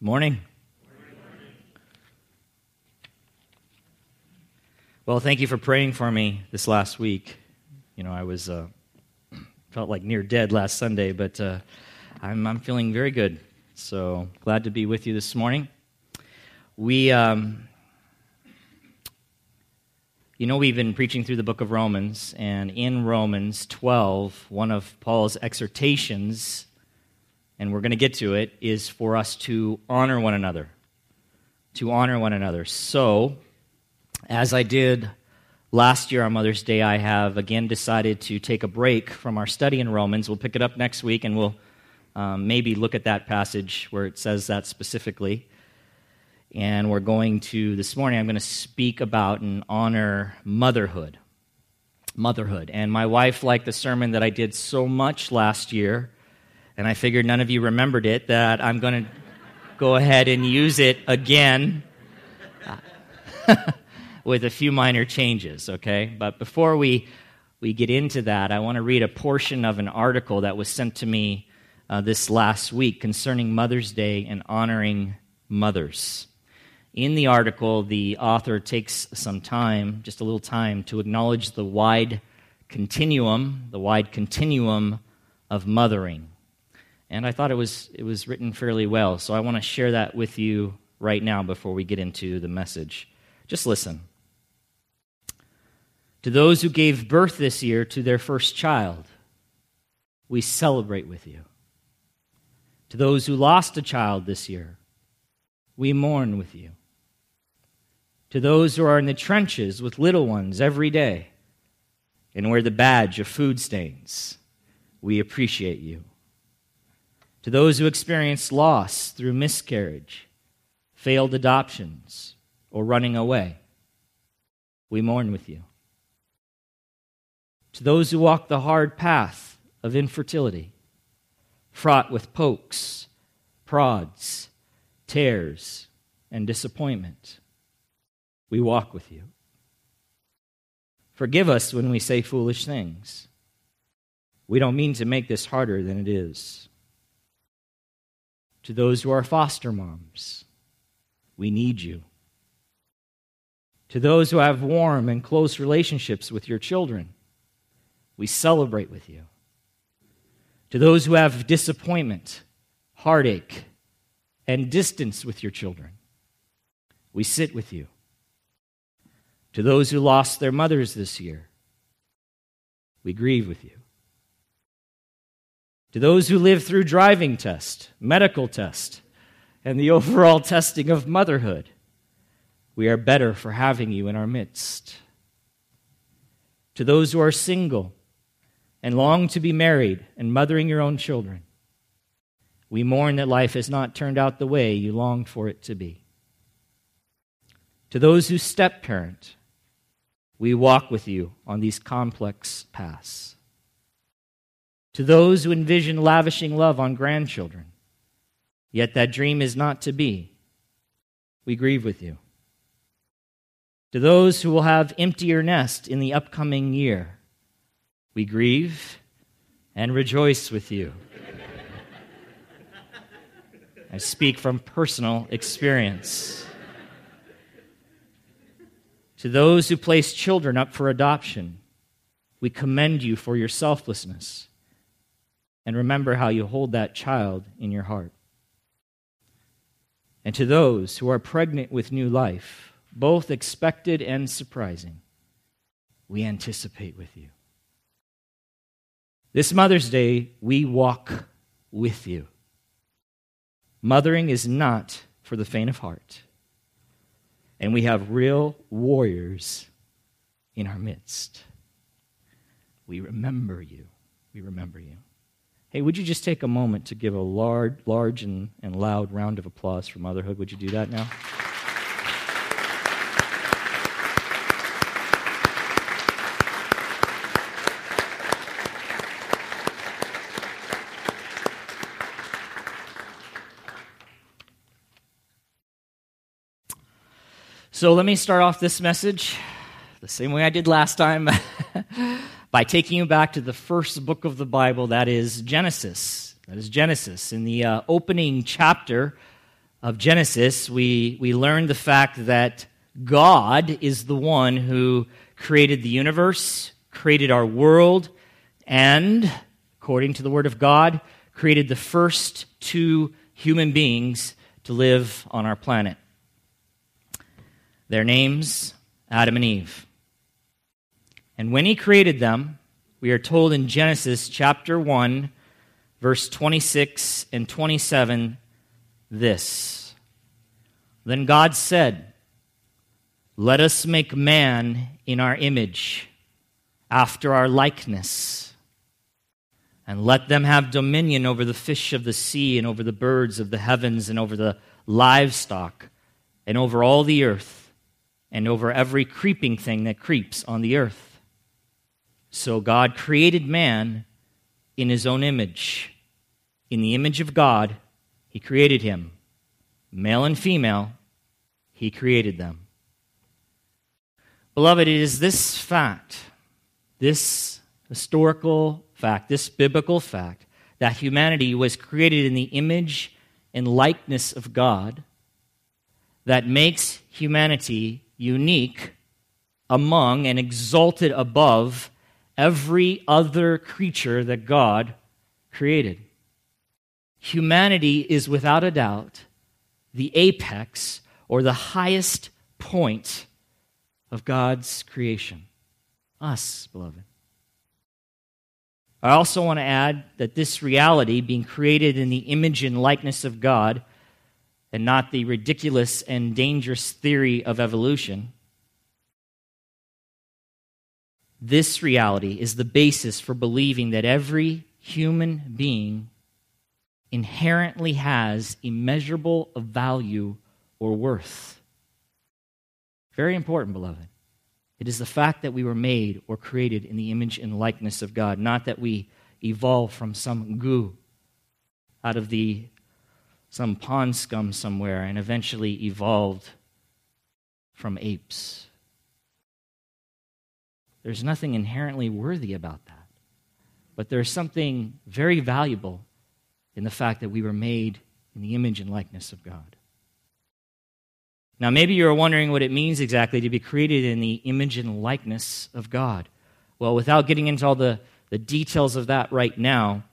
Morning. Well, thank you for praying for me this last week. You know, I was uh, felt like near dead last Sunday, but uh, I'm, I'm feeling very good. So glad to be with you this morning. We, um, you know, we've been preaching through the book of Romans, and in Romans 12, one of Paul's exhortations, and we're going to get to it, is for us to honor one another. To honor one another. So, as I did last year on Mother's Day, I have again decided to take a break from our study in Romans. We'll pick it up next week and we'll um, maybe look at that passage where it says that specifically. And we're going to, this morning, I'm going to speak about and honor motherhood. Motherhood. And my wife liked the sermon that I did so much last year, and I figured none of you remembered it, that I'm going to go ahead and use it again. with a few minor changes, okay? But before we, we get into that, I want to read a portion of an article that was sent to me uh, this last week concerning Mother's Day and honoring mothers. In the article, the author takes some time, just a little time, to acknowledge the wide continuum, the wide continuum of mothering. And I thought it was, it was written fairly well, so I want to share that with you right now before we get into the message. Just listen. To those who gave birth this year to their first child, we celebrate with you. To those who lost a child this year, we mourn with you. To those who are in the trenches with little ones every day and wear the badge of food stains, we appreciate you. To those who experience loss through miscarriage, failed adoptions, or running away, we mourn with you to those who walk the hard path of infertility, fraught with pokes, prods, tears, and disappointment. We walk with you. Forgive us when we say foolish things. We don't mean to make this harder than it is. To those who are foster moms, we need you. To those who have warm and close relationships with your children, we celebrate with you. To those who have disappointment, heartache, and distance with your children, we sit with you. To those who lost their mothers this year, we grieve with you. To those who live through driving test, medical test, and the overall testing of motherhood, we are better for having you in our midst. To those who are single and long to be married and mothering your own children. We mourn that life has not turned out the way you longed for it to be. To those who step parent, we walk with you on these complex paths. To those who envision lavishing love on grandchildren, yet that dream is not to be, we grieve with you. To those who will have emptier nest in the upcoming year, we grieve and rejoice with you. I speak from personal experience. To those who place children up for adoption, we commend you for your selflessness. And remember how you hold that child in your heart. And to those who are pregnant with new life, both expected and surprising, we anticipate with you. This Mother's Day, we walk with you. Mothering is not for the faint of heart. And we have real warriors in our midst. We remember you. We remember you. Hey, would you just take a moment to give a large, large and, and loud round of applause for motherhood? Would you do that now? So let me start off this message the same way I did last time by taking you back to the first book of the Bible, that is Genesis. That is Genesis. In the uh, opening chapter, of Genesis, we, we learn the fact that God is the one who created the universe, created our world, and, according to the Word of God, created the first two human beings to live on our planet. Their names, Adam and Eve. And when he created them, we are told in Genesis chapter 1, verse 26 and 27, this Then God said, Let us make man in our image, after our likeness, and let them have dominion over the fish of the sea, and over the birds of the heavens, and over the livestock, and over all the earth, and over every creeping thing that creeps on the earth. So God created man in his own image. In the image of God, he created him. Male and female, he created them. Beloved, it is this fact, this historical fact, this biblical fact, that humanity was created in the image and likeness of God that makes humanity unique among and exalted above every other creature that God created. Humanity is without a doubt the apex or the highest point of God's creation. Us, beloved. I also want to add that this reality, being created in the image and likeness of God, and not the ridiculous and dangerous theory of evolution, this reality is the basis for believing that every human being inherently has immeasurable value or worth. Very important, beloved. It is the fact that we were made or created in the image and likeness of God, not that we evolved from some goo out of the some pond scum somewhere and eventually evolved from apes. There's nothing inherently worthy about that. But there's something very valuable in the fact that we were made in the image and likeness of God. Now, maybe you're wondering what it means exactly to be created in the image and likeness of God. Well, without getting into all the, the details of that right now,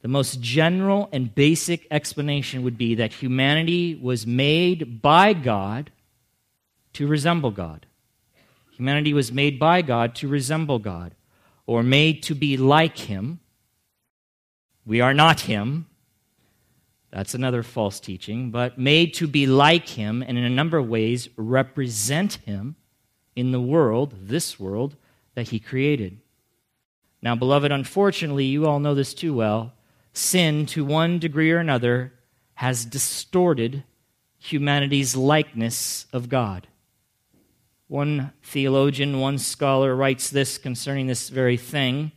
the most general and basic explanation would be that humanity was made by God to resemble God. Humanity was made by God to resemble God, or made to be like Him. We are not Him. That's another false teaching, but made to be like Him and in a number of ways represent Him in the world, this world, that He created. Now, beloved, unfortunately, you all know this too well. Sin, to one degree or another, has distorted humanity's likeness of God. One theologian, one scholar writes this concerning this very thing.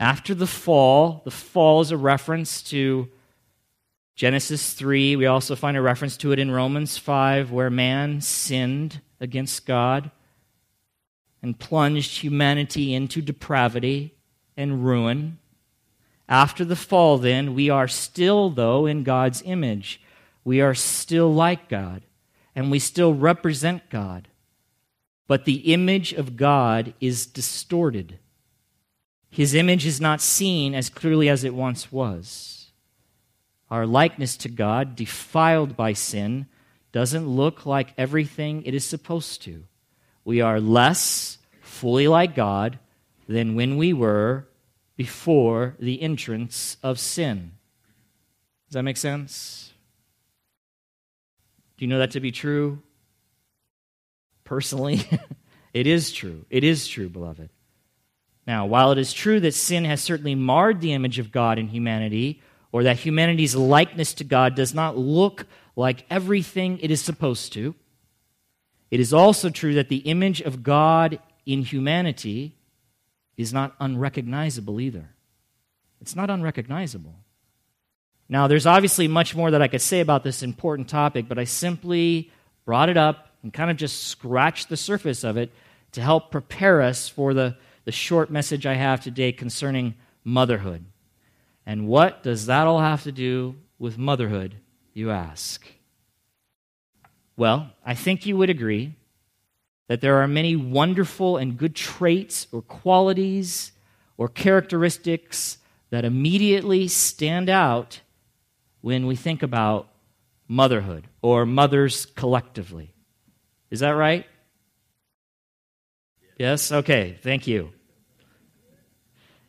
After the fall, the fall is a reference to Genesis 3. We also find a reference to it in Romans 5, where man sinned against God and plunged humanity into depravity and ruin. After the fall, then, we are still, though, in God's image. We are still like God, and we still represent God but the image of God is distorted. His image is not seen as clearly as it once was. Our likeness to God, defiled by sin, doesn't look like everything it is supposed to. We are less fully like God than when we were before the entrance of sin. Does that make sense? Do you know that to be true? Personally, it is true. It is true, beloved. Now, while it is true that sin has certainly marred the image of God in humanity, or that humanity's likeness to God does not look like everything it is supposed to, it is also true that the image of God in humanity is not unrecognizable either. It's not unrecognizable. Now, there's obviously much more that I could say about this important topic, but I simply brought it up and kind of just scratch the surface of it to help prepare us for the, the short message I have today concerning motherhood. And what does that all have to do with motherhood, you ask? Well, I think you would agree that there are many wonderful and good traits or qualities or characteristics that immediately stand out when we think about motherhood or mothers collectively. Is that right? Yes? Okay, thank you.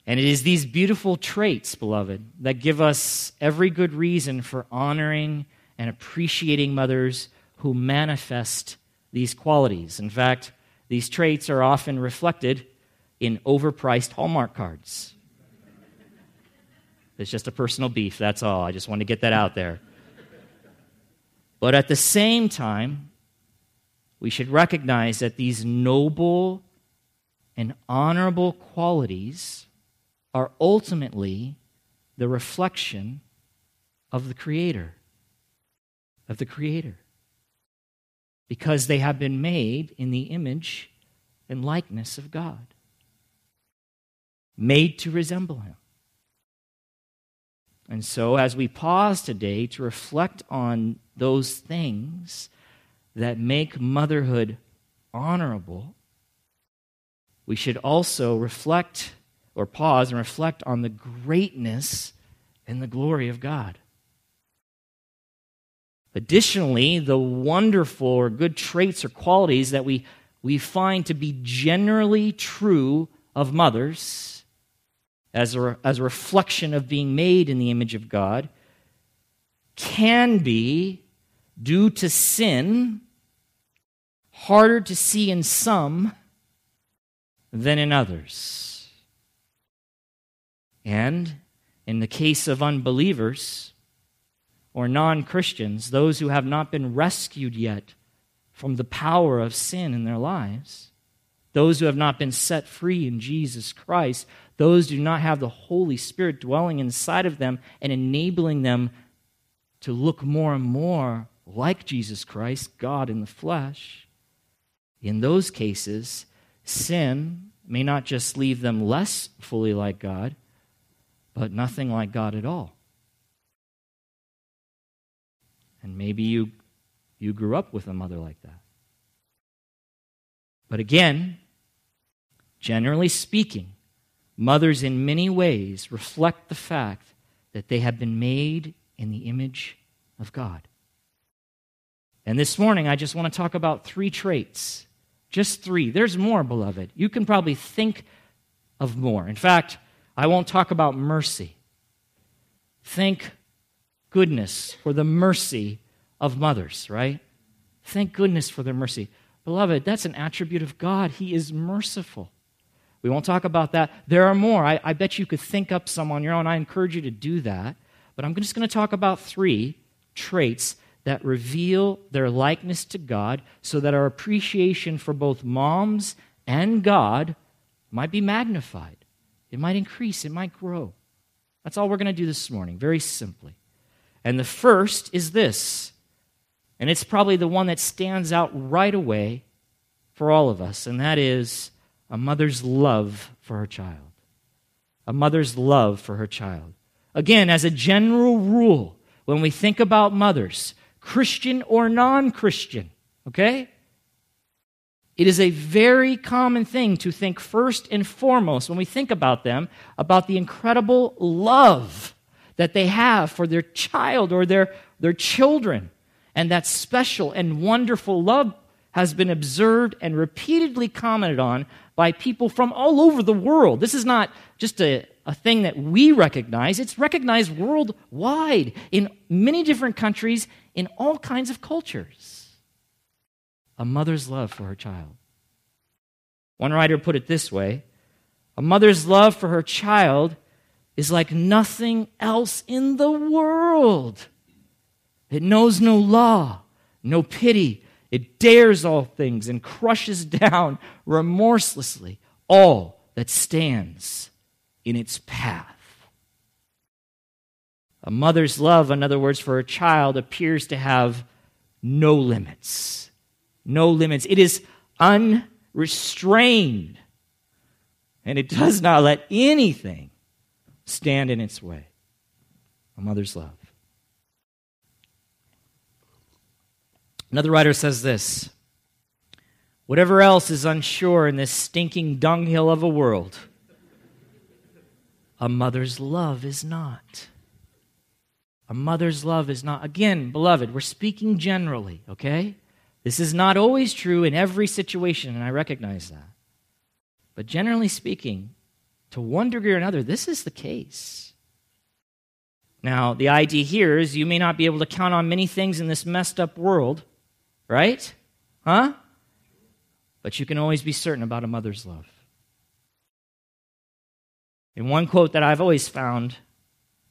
And it is these beautiful traits, beloved, that give us every good reason for honoring and appreciating mothers who manifest these qualities. In fact, these traits are often reflected in overpriced Hallmark cards. It's just a personal beef, that's all. I just want to get that out there. But at the same time, we should recognize that these noble and honorable qualities are ultimately the reflection of the Creator. Of the Creator. Because they have been made in the image and likeness of God, made to resemble Him. And so, as we pause today to reflect on those things that make motherhood honorable, we should also reflect or pause and reflect on the greatness and the glory of God. Additionally, the wonderful or good traits or qualities that we, we find to be generally true of mothers as a, as a reflection of being made in the image of God can be, due to sin, harder to see in some than in others. And in the case of unbelievers or non Christians, those who have not been rescued yet from the power of sin in their lives, those who have not been set free in Jesus Christ, those do not have the Holy Spirit dwelling inside of them and enabling them to look more and more like Jesus Christ, God in the flesh. In those cases, sin may not just leave them less fully like God, but nothing like God at all. And maybe you, you grew up with a mother like that. But again, generally speaking, Mothers, in many ways, reflect the fact that they have been made in the image of God. And this morning, I just want to talk about three traits. Just three. There's more, beloved. You can probably think of more. In fact, I won't talk about mercy. Thank goodness for the mercy of mothers, right? Thank goodness for their mercy. Beloved, that's an attribute of God. He is merciful. We won't talk about that. There are more. I, I bet you could think up some on your own. I encourage you to do that. But I'm just going to talk about three traits that reveal their likeness to God so that our appreciation for both moms and God might be magnified. It might increase, it might grow. That's all we're going to do this morning, very simply. And the first is this, and it's probably the one that stands out right away for all of us, and that is a mother's love for her child. A mother's love for her child. Again, as a general rule, when we think about mothers, Christian or non Christian, okay? It is a very common thing to think first and foremost, when we think about them, about the incredible love that they have for their child or their, their children. And that special and wonderful love has been observed and repeatedly commented on by people from all over the world. This is not just a, a thing that we recognize, it's recognized worldwide in many different countries, in all kinds of cultures. A mother's love for her child. One writer put it this way A mother's love for her child is like nothing else in the world. It knows no law, no pity, it dares all things and crushes down remorselessly all that stands in its path. A mother's love, in other words, for her child, appears to have no limits. No limits. It is unrestrained. And it does not let anything stand in its way. A mother's love. Another writer says this Whatever else is unsure in this stinking dunghill of a world, a mother's love is not. A mother's love is not. Again, beloved, we're speaking generally, okay? This is not always true in every situation, and I recognize that. But generally speaking, to one degree or another, this is the case. Now, the idea here is you may not be able to count on many things in this messed up world, right? Huh? But you can always be certain about a mother's love. In one quote that I've always found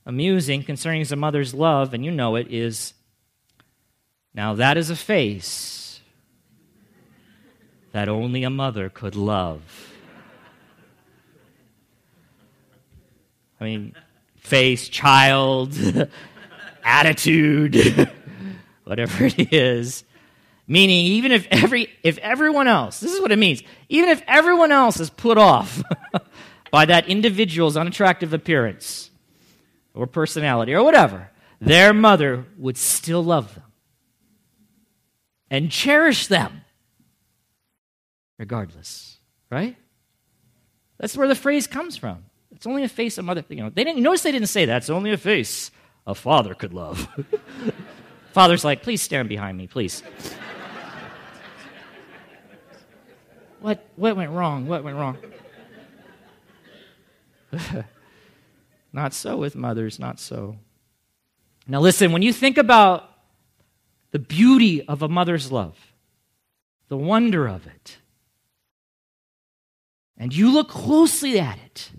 amusing concerning a mother's love, and you know it, is Now that is a face that only a mother could love. I mean, face, child, attitude, whatever it is. Meaning, even if every if everyone else, this is what it means, even if everyone else is put off by that individual's unattractive appearance or personality or whatever, their mother would still love them and cherish them regardless, right? That's where the phrase comes from. It's only a face a mother, you know, they didn't notice they didn't say that. It's only a face a father could love. Father's like, please stand behind me, please. what, what went wrong? What went wrong? not so with mothers, not so. Now, listen, when you think about the beauty of a mother's love, the wonder of it, and you look closely at it,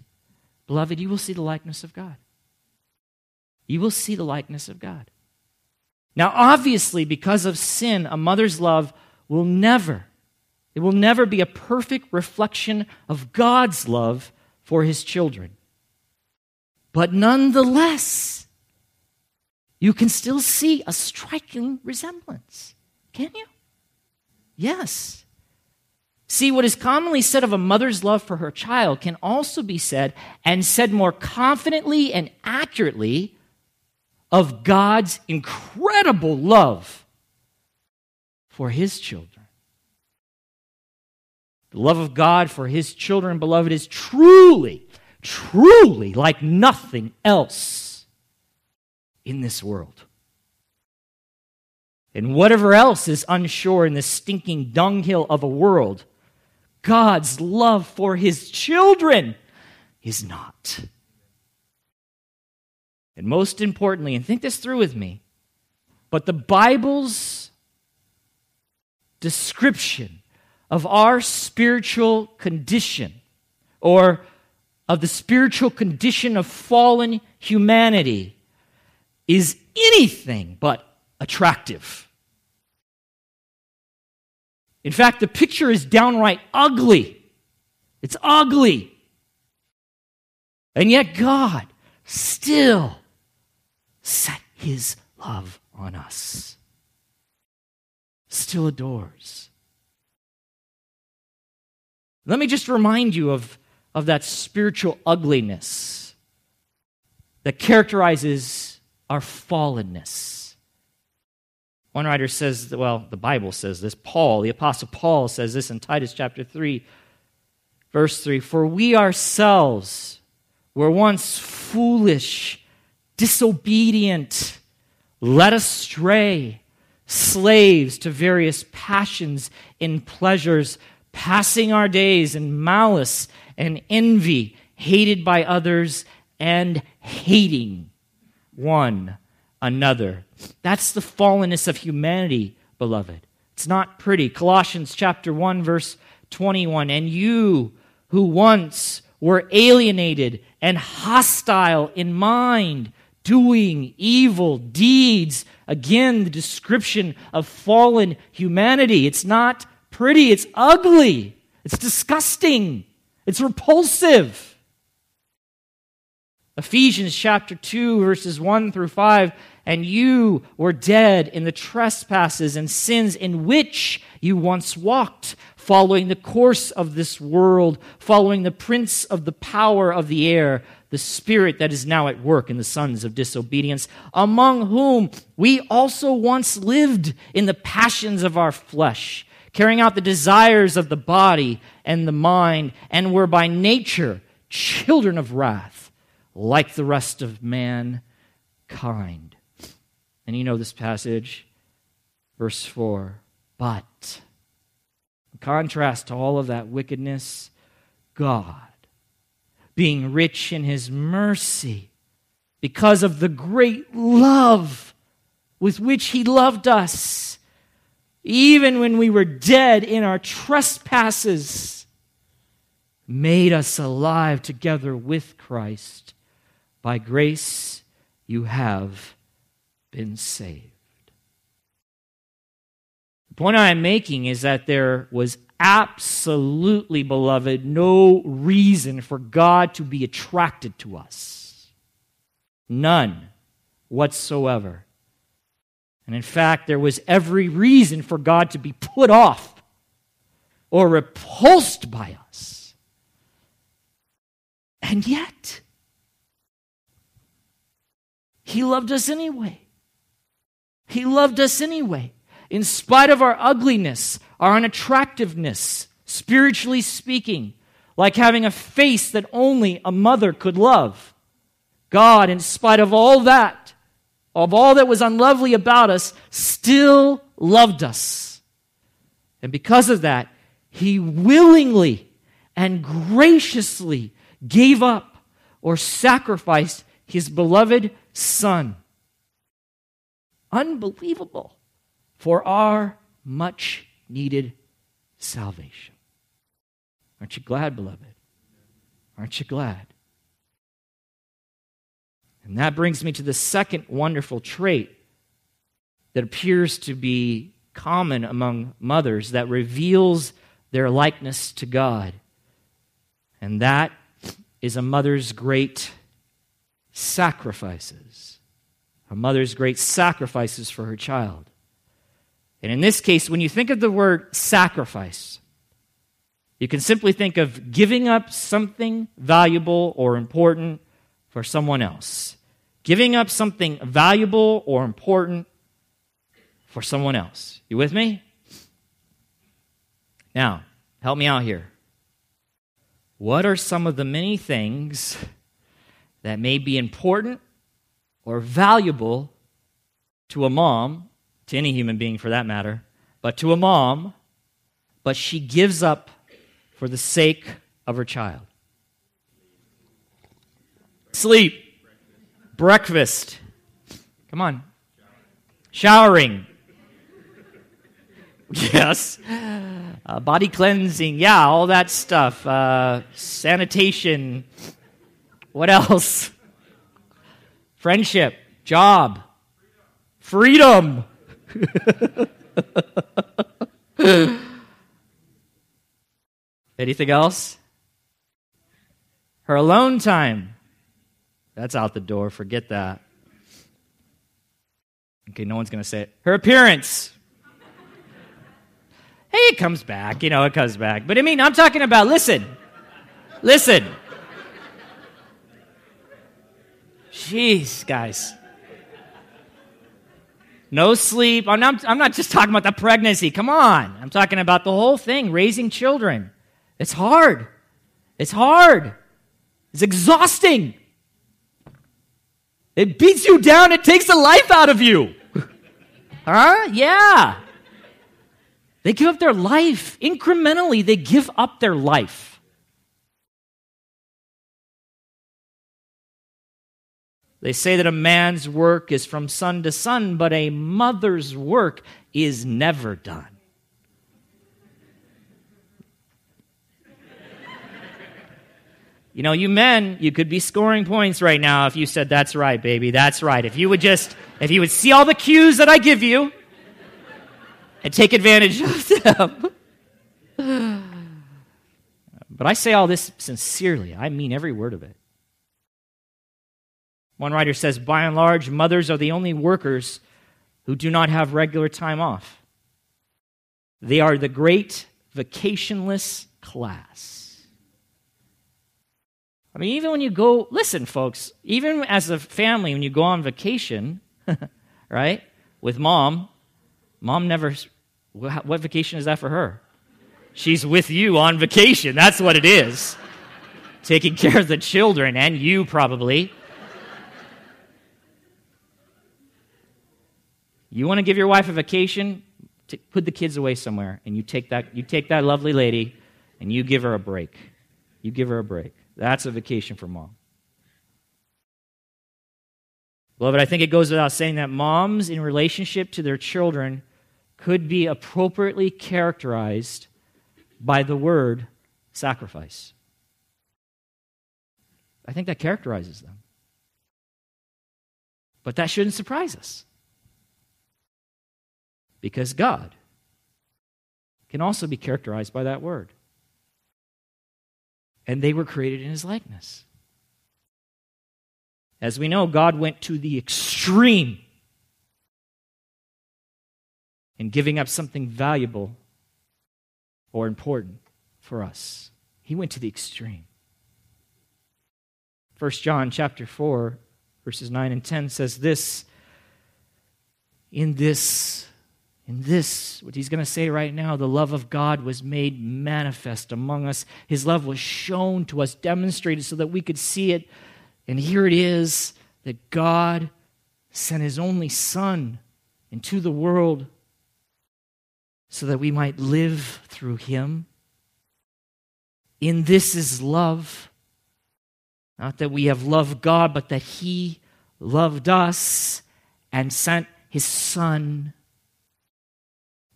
beloved, you will see the likeness of God. You will see the likeness of God. Now, obviously, because of sin, a mother's love will never, it will never be a perfect reflection of God's love for his children. But nonetheless, you can still see a striking resemblance. Can you? Yes. See, what is commonly said of a mother's love for her child can also be said, and said more confidently and accurately, of God's incredible love for his children. The love of God for his children, beloved, is truly, truly like nothing else in this world. And whatever else is unsure in this stinking dunghill of a world, God's love for his children is not. And most importantly, and think this through with me, but the Bible's description of our spiritual condition or of the spiritual condition of fallen humanity is anything but attractive. In fact, the picture is downright ugly. It's ugly. And yet, God still set his love on us, still adores. Let me just remind you of, of that spiritual ugliness that characterizes our fallenness. One writer says, well, the Bible says this. Paul, the Apostle Paul, says this in Titus chapter 3, verse 3 For we ourselves were once foolish disobedient, led astray, slaves to various passions and pleasures, passing our days in malice and envy, hated by others and hating one another. That's the fallenness of humanity, beloved. It's not pretty. Colossians chapter 1 verse 21, and you who once were alienated and hostile in mind, doing evil deeds. Again, the description of fallen humanity. It's not pretty, it's ugly, it's disgusting, it's repulsive. Ephesians chapter 2, verses 1 through 5 and you were dead in the trespasses and sins in which you once walked, following the course of this world, following the prince of the power of the air the spirit that is now at work in the sons of disobedience, among whom we also once lived in the passions of our flesh, carrying out the desires of the body and the mind, and were by nature children of wrath, like the rest of mankind. And you know this passage, verse 4. But, in contrast to all of that wickedness, God, being rich in his mercy, because of the great love with which he loved us, even when we were dead in our trespasses, made us alive together with Christ. By grace you have been saved. The point I am making is that there was absolutely, beloved, no reason for God to be attracted to us. None whatsoever. And in fact, there was every reason for God to be put off or repulsed by us. And yet, He loved us anyway. He loved us anyway. In spite of our ugliness, our unattractiveness, spiritually speaking, like having a face that only a mother could love. God, in spite of all that, of all that was unlovely about us, still loved us. And because of that, He willingly and graciously gave up or sacrificed His beloved Son. Unbelievable for our much needed salvation. Aren't you glad, beloved? Aren't you glad? And that brings me to the second wonderful trait that appears to be common among mothers that reveals their likeness to God. And that is a mother's great sacrifices. A mother's great sacrifices for her child. And in this case, when you think of the word sacrifice, you can simply think of giving up something valuable or important for someone else. Giving up something valuable or important for someone else. You with me? Now, help me out here. What are some of the many things that may be important or valuable to a mom to any human being for that matter, but to a mom, but she gives up for the sake of her child. Sleep, breakfast, come on, showering, yes, uh, body cleansing, yeah, all that stuff, uh, sanitation, what else? Friendship, job, freedom. Anything else? Her alone time. That's out the door. Forget that. Okay, no one's going to say it. Her appearance. Hey, it comes back. You know, it comes back. But I mean, I'm talking about, listen. Listen. Jeez, guys. No sleep. I'm not, I'm not just talking about the pregnancy. Come on. I'm talking about the whole thing, raising children. It's hard. It's hard. It's exhausting. It beats you down. It takes the life out of you. huh? Yeah. They give up their life. Incrementally, they give up their life. They say that a man's work is from sun to sun, but a mother's work is never done. You know, you men, you could be scoring points right now if you said, That's right, baby, that's right. If you would just, if you would see all the cues that I give you and take advantage of them. but I say all this sincerely. I mean every word of it. One writer says, by and large, mothers are the only workers who do not have regular time off. They are the great vacationless class. I mean, even when you go, listen, folks, even as a family, when you go on vacation, right, with mom, mom never, what vacation is that for her? She's with you on vacation. That's what it is. Taking care of the children and you, probably. You want to give your wife a vacation? Put the kids away somewhere, and you take that, you take that lovely lady and you give her a break. You give her a break. That's a vacation for mom. Beloved, I think it goes without saying that moms, in relationship to their children, could be appropriately characterized by the word sacrifice. I think that characterizes them. But that shouldn't surprise us. Because God can also be characterized by that word. And they were created in his likeness. As we know, God went to the extreme in giving up something valuable or important for us. He went to the extreme. 1 John chapter 4 verses 9 and 10 says this in this in this what he's going to say right now the love of God was made manifest among us his love was shown to us demonstrated so that we could see it and here it is that God sent his only son into the world so that we might live through him. In this is love. Not that we have loved God, but that he loved us and sent his Son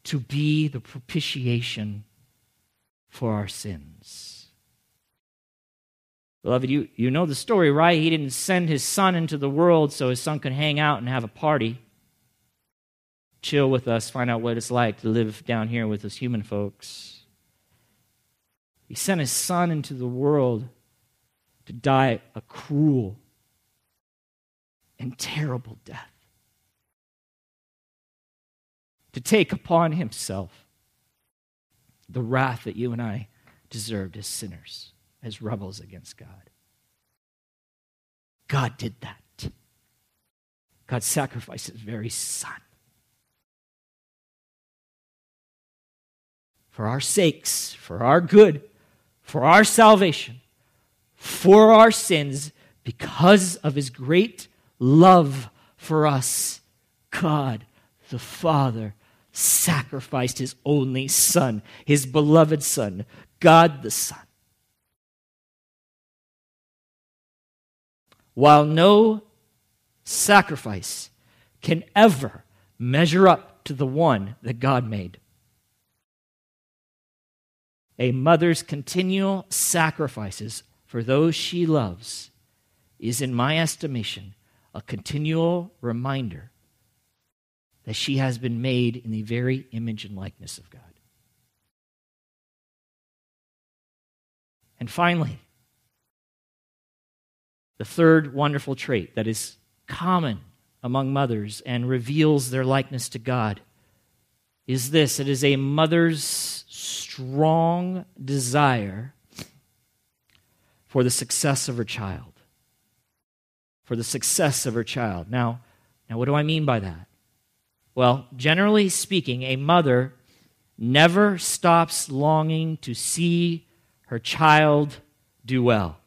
to be the propitiation for our sins. Beloved, you, you know the story, right? He didn't send his son into the world so his son could hang out and have a party chill with us, find out what it's like to live down here with us human folks. He sent his son into the world to die a cruel and terrible death. To take upon himself the wrath that you and I deserved as sinners, as rebels against God. God did that. God sacrificed his very son. for our sakes, for our good, for our salvation, for our sins, because of his great love for us, God the Father sacrificed his only Son, his beloved Son, God the Son. While no sacrifice can ever measure up to the one that God made. A mother's continual sacrifices for those she loves is, in my estimation, a continual reminder that she has been made in the very image and likeness of God. And finally, the third wonderful trait that is common among mothers and reveals their likeness to God is this it is a mother's strong desire for the success of her child. For the success of her child. Now, now what do I mean by that? Well, generally speaking, a mother never stops longing to see her child do well.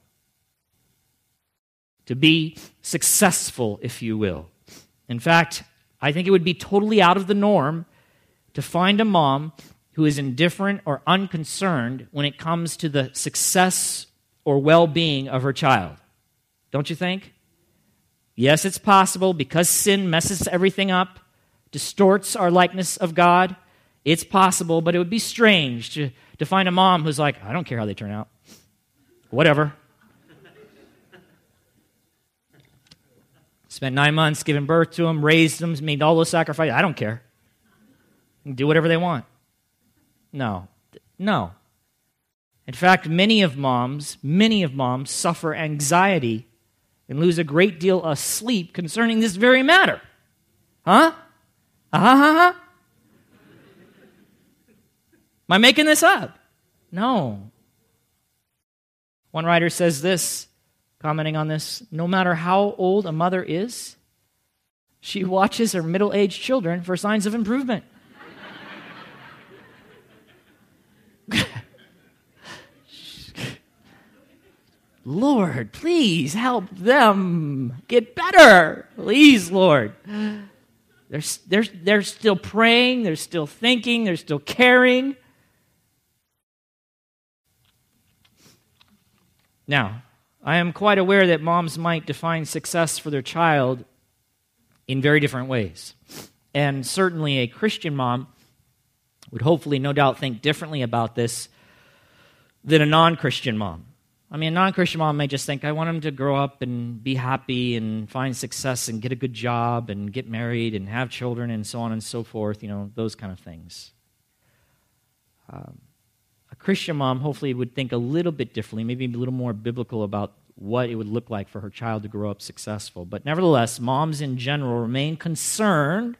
To be successful, if you will. In fact, I think it would be totally out of the norm to find a mom who is indifferent or unconcerned when it comes to the success or well being of her child. Don't you think? Yes, it's possible because sin messes everything up, distorts our likeness of God. It's possible, but it would be strange to, to find a mom who's like, I don't care how they turn out. Whatever. Spent nine months giving birth to them, raised them, made all those sacrifices. I don't care. Do whatever they want. No. No. In fact, many of moms, many of moms suffer anxiety and lose a great deal of sleep concerning this very matter. Huh? Huh. Am I making this up? No. One writer says this commenting on this. No matter how old a mother is, she watches her middle aged children for signs of improvement. Lord, please help them get better. Please, Lord. They're, they're, they're still praying, they're still thinking, they're still caring. Now, I am quite aware that moms might define success for their child in very different ways. And certainly a Christian mom would hopefully, no doubt, think differently about this than a non Christian mom. I mean, a non Christian mom may just think, I want him to grow up and be happy and find success and get a good job and get married and have children and so on and so forth, you know, those kind of things. Um, a Christian mom hopefully would think a little bit differently, maybe a little more biblical about what it would look like for her child to grow up successful. But nevertheless, moms in general remain concerned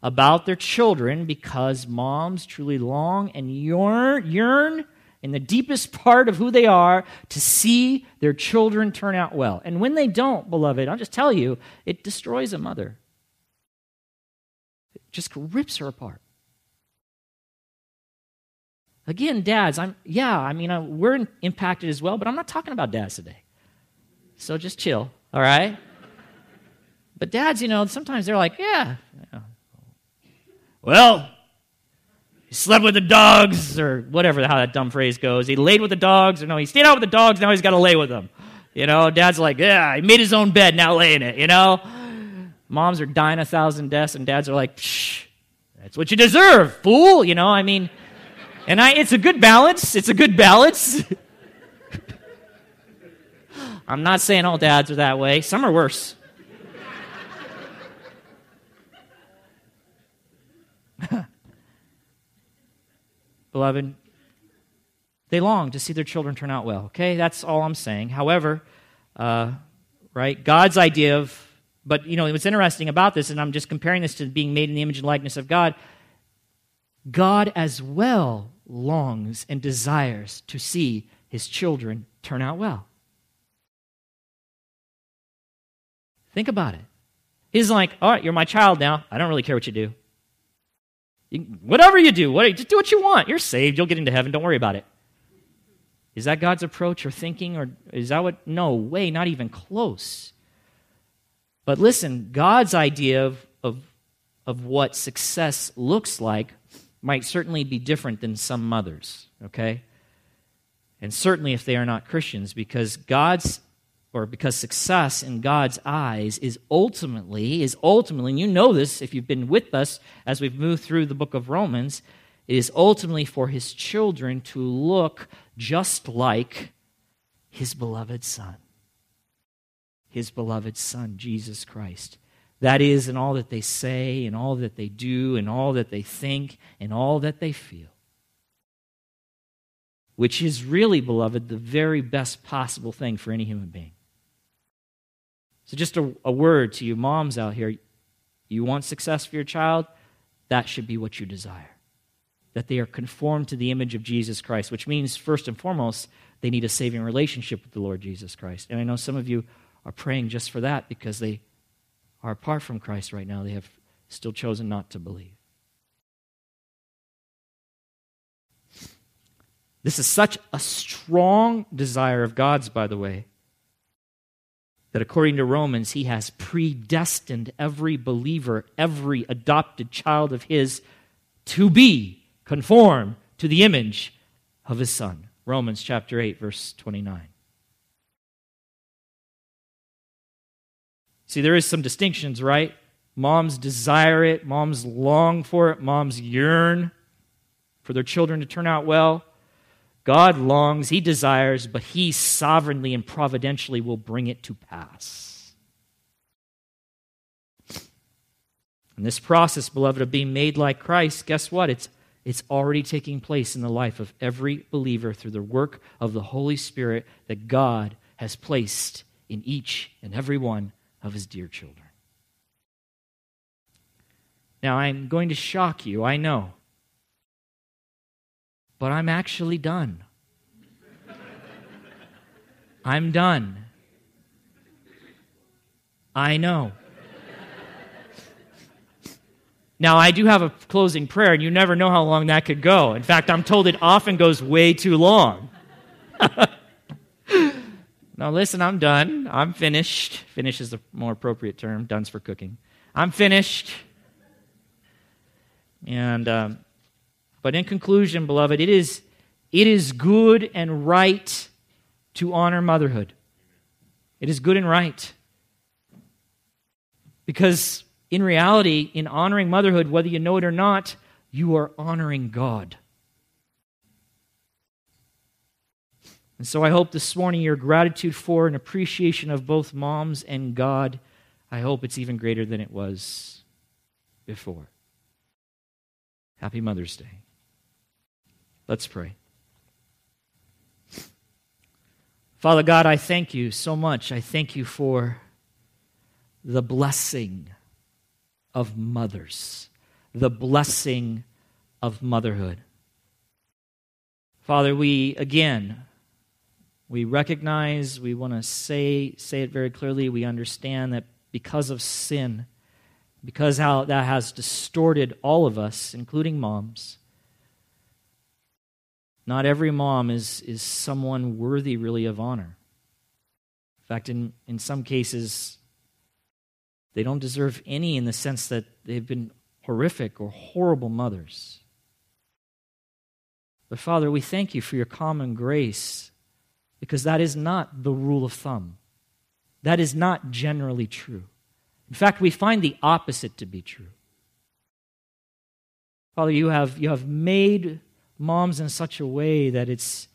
about their children because moms truly long and yearn, yearn in the deepest part of who they are to see their children turn out well. And when they don't, beloved, I'll just tell you, it destroys a mother. It just rips her apart. Again, dads, I'm yeah, I mean, uh, we're impacted as well, but I'm not talking about dads today. So just chill, all right? But dads, you know, sometimes they're like, yeah. Well, he slept with the dogs, or whatever, the how that dumb phrase goes. He laid with the dogs, or no, he stayed out with the dogs, now he's got to lay with them. You know, dad's like, yeah, he made his own bed, now lay in it, you know? Moms are dying a thousand deaths, and dads are like, Psh, that's what you deserve, fool, you know? I mean, and I, it's a good balance. It's a good balance. I'm not saying all dads are that way, some are worse. Beloved. They long to see their children turn out well, okay? That's all I'm saying. However, uh, right, God's idea of, but you know, what's interesting about this, and I'm just comparing this to being made in the image and likeness of God, God as well longs and desires to see his children turn out well. Think about it. He's like, all right, you're my child now. I don't really care what you do. You, whatever you do, what, just do what you want. You're saved. You'll get into heaven. Don't worry about it. Is that God's approach or thinking? Or is that what? No way, not even close. But listen, God's idea of, of, of what success looks like might certainly be different than some mothers, okay? And certainly if they are not Christians, because God's or because success in God's eyes is ultimately, is ultimately, and you know this if you've been with us as we've moved through the book of Romans, it is ultimately for his children to look just like his beloved Son. His beloved Son, Jesus Christ. That is, in all that they say, in all that they do, in all that they think, in all that they feel which is really, beloved, the very best possible thing for any human being. So, just a, a word to you moms out here you want success for your child? That should be what you desire. That they are conformed to the image of Jesus Christ, which means, first and foremost, they need a saving relationship with the Lord Jesus Christ. And I know some of you are praying just for that because they are apart from Christ right now. They have still chosen not to believe. This is such a strong desire of God's, by the way, that according to Romans, he has predestined every believer, every adopted child of his to be conformed to the image of his son. Romans chapter 8, verse 29. See, there is some distinctions, right? Moms desire it, moms long for it, moms yearn for their children to turn out well. God longs, He desires, but He sovereignly and providentially will bring it to pass. And this process, beloved, of being made like Christ, guess what? It's, it's already taking place in the life of every believer through the work of the Holy Spirit that God has placed in each and every one of His dear children. Now, I'm going to shock you, I know but I'm actually done. I'm done. I know. now, I do have a closing prayer, and you never know how long that could go. In fact, I'm told it often goes way too long. now, listen, I'm done. I'm finished. Finish is the more appropriate term. Done's for cooking. I'm finished. And, um, but in conclusion, beloved, it is, it is good and right to honor motherhood. It is good and right. Because in reality, in honoring motherhood, whether you know it or not, you are honoring God. And so I hope this morning your gratitude for and appreciation of both moms and God, I hope it's even greater than it was before. Happy Mother's Day. Let's pray. Father God, I thank you so much. I thank you for the blessing of mothers, the blessing of motherhood. Father, we again, we recognize, we want to say, say it very clearly, we understand that because of sin, because how that has distorted all of us, including moms, not every mom is, is someone worthy, really, of honor. In fact, in, in some cases, they don't deserve any in the sense that they've been horrific or horrible mothers. But Father, we thank you for your common grace because that is not the rule of thumb. That is not generally true. In fact, we find the opposite to be true. Father, you have, you have made moms in such a way that it's,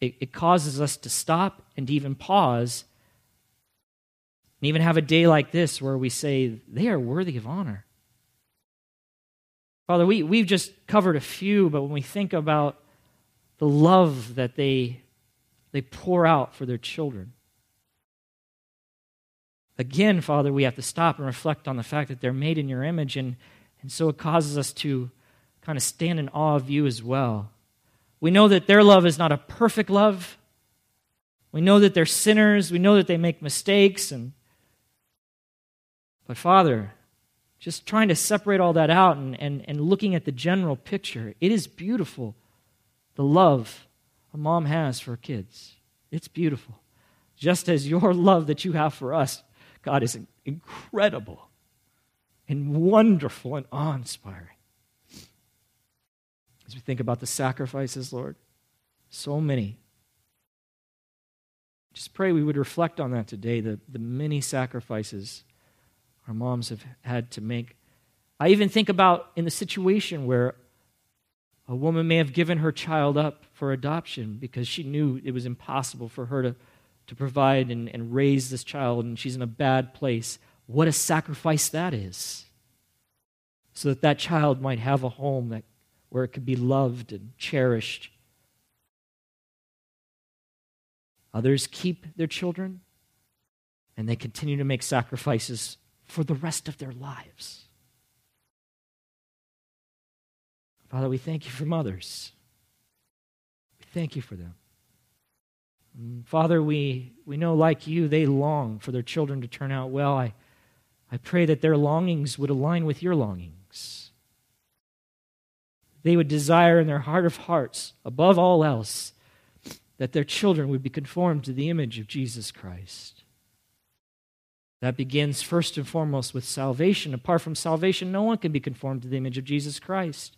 it, it causes us to stop and even pause and even have a day like this where we say, they are worthy of honor. Father, we, we've just covered a few, but when we think about the love that they, they pour out for their children, again, Father, we have to stop and reflect on the fact that they're made in your image, and, and so it causes us to kind of stand in awe of you as well. We know that their love is not a perfect love. We know that they're sinners. We know that they make mistakes. And, but, Father, just trying to separate all that out and, and, and looking at the general picture, it is beautiful the love a mom has for kids. It's beautiful. Just as your love that you have for us, God, is incredible and wonderful and awe inspiring. As we think about the sacrifices, Lord, so many. Just pray we would reflect on that today, the, the many sacrifices our moms have had to make. I even think about in the situation where a woman may have given her child up for adoption because she knew it was impossible for her to, to provide and, and raise this child, and she's in a bad place. What a sacrifice that is. So that that child might have a home that where it could be loved and cherished. Others keep their children and they continue to make sacrifices for the rest of their lives. Father, we thank you for mothers. We thank you for them. And Father, we, we know, like you, they long for their children to turn out well. I, I pray that their longings would align with your longings they would desire in their heart of hearts, above all else, that their children would be conformed to the image of Jesus Christ. That begins first and foremost with salvation. Apart from salvation, no one can be conformed to the image of Jesus Christ.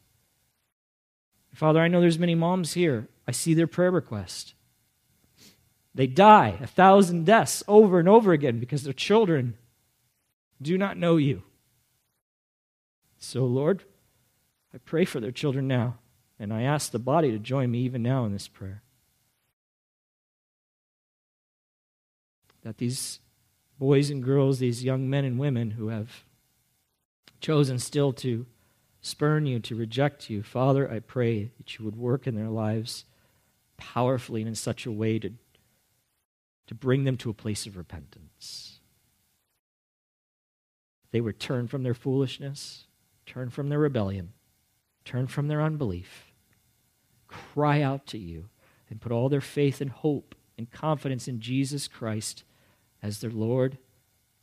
Father, I know there's many moms here. I see their prayer request. They die a thousand deaths over and over again because their children do not know you. So, Lord, I pray for their children now, and I ask the body to join me even now in this prayer. That these boys and girls, these young men and women who have chosen still to spurn you, to reject you, Father, I pray that you would work in their lives powerfully and in such a way to, to bring them to a place of repentance. They would turn from their foolishness, turn from their rebellion turn from their unbelief, cry out to you, and put all their faith and hope and confidence in Jesus Christ as their Lord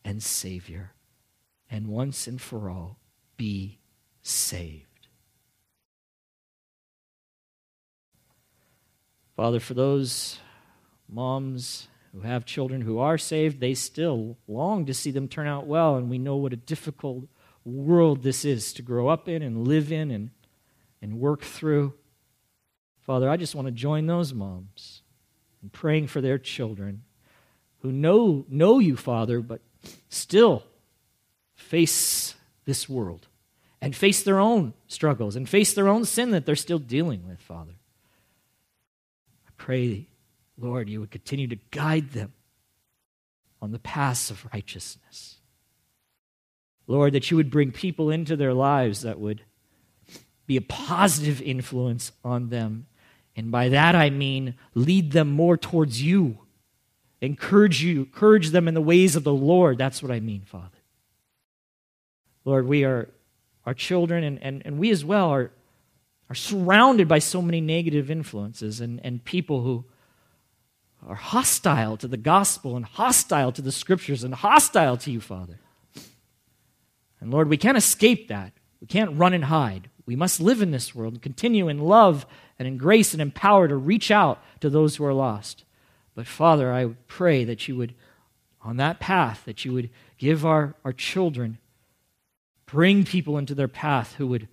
and Savior, and once and for all be saved. Father, for those moms who have children who are saved, they still long to see them turn out well, and we know what a difficult world this is to grow up in and live in and, and work through. Father, I just want to join those moms in praying for their children who know, know you, Father, but still face this world and face their own struggles and face their own sin that they're still dealing with, Father. I pray, Lord, you would continue to guide them on the paths of righteousness. Lord, that you would bring people into their lives that would be a positive influence on them. And by that I mean lead them more towards you. Encourage you, encourage them in the ways of the Lord. That's what I mean, Father. Lord, we are our children and, and, and we as well are, are surrounded by so many negative influences and, and people who are hostile to the gospel and hostile to the scriptures and hostile to you, Father. And Lord, we can't escape that. We can't run and hide. We must live in this world and continue in love and in grace and in power to reach out to those who are lost. But Father, I pray that you would, on that path, that you would give our, our children, bring people into their path who would,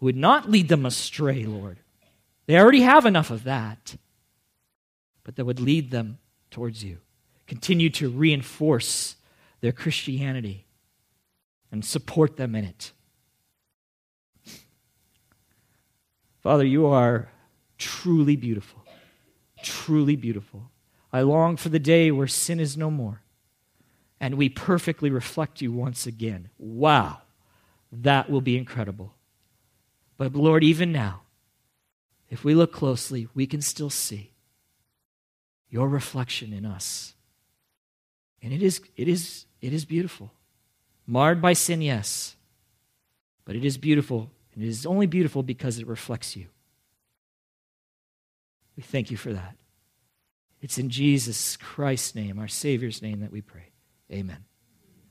who would not lead them astray, Lord. They already have enough of that, but that would lead them towards you. Continue to reinforce their Christianity and support them in it. Father, you are truly beautiful, truly beautiful. I long for the day where sin is no more and we perfectly reflect you once again. Wow, that will be incredible. But Lord, even now, if we look closely, we can still see your reflection in us. And it is, it is, it is beautiful. Marred by sin, yes. But it is beautiful, and it is only beautiful because it reflects you. We thank you for that. It's in Jesus Christ's name, our Savior's name, that we pray. Amen.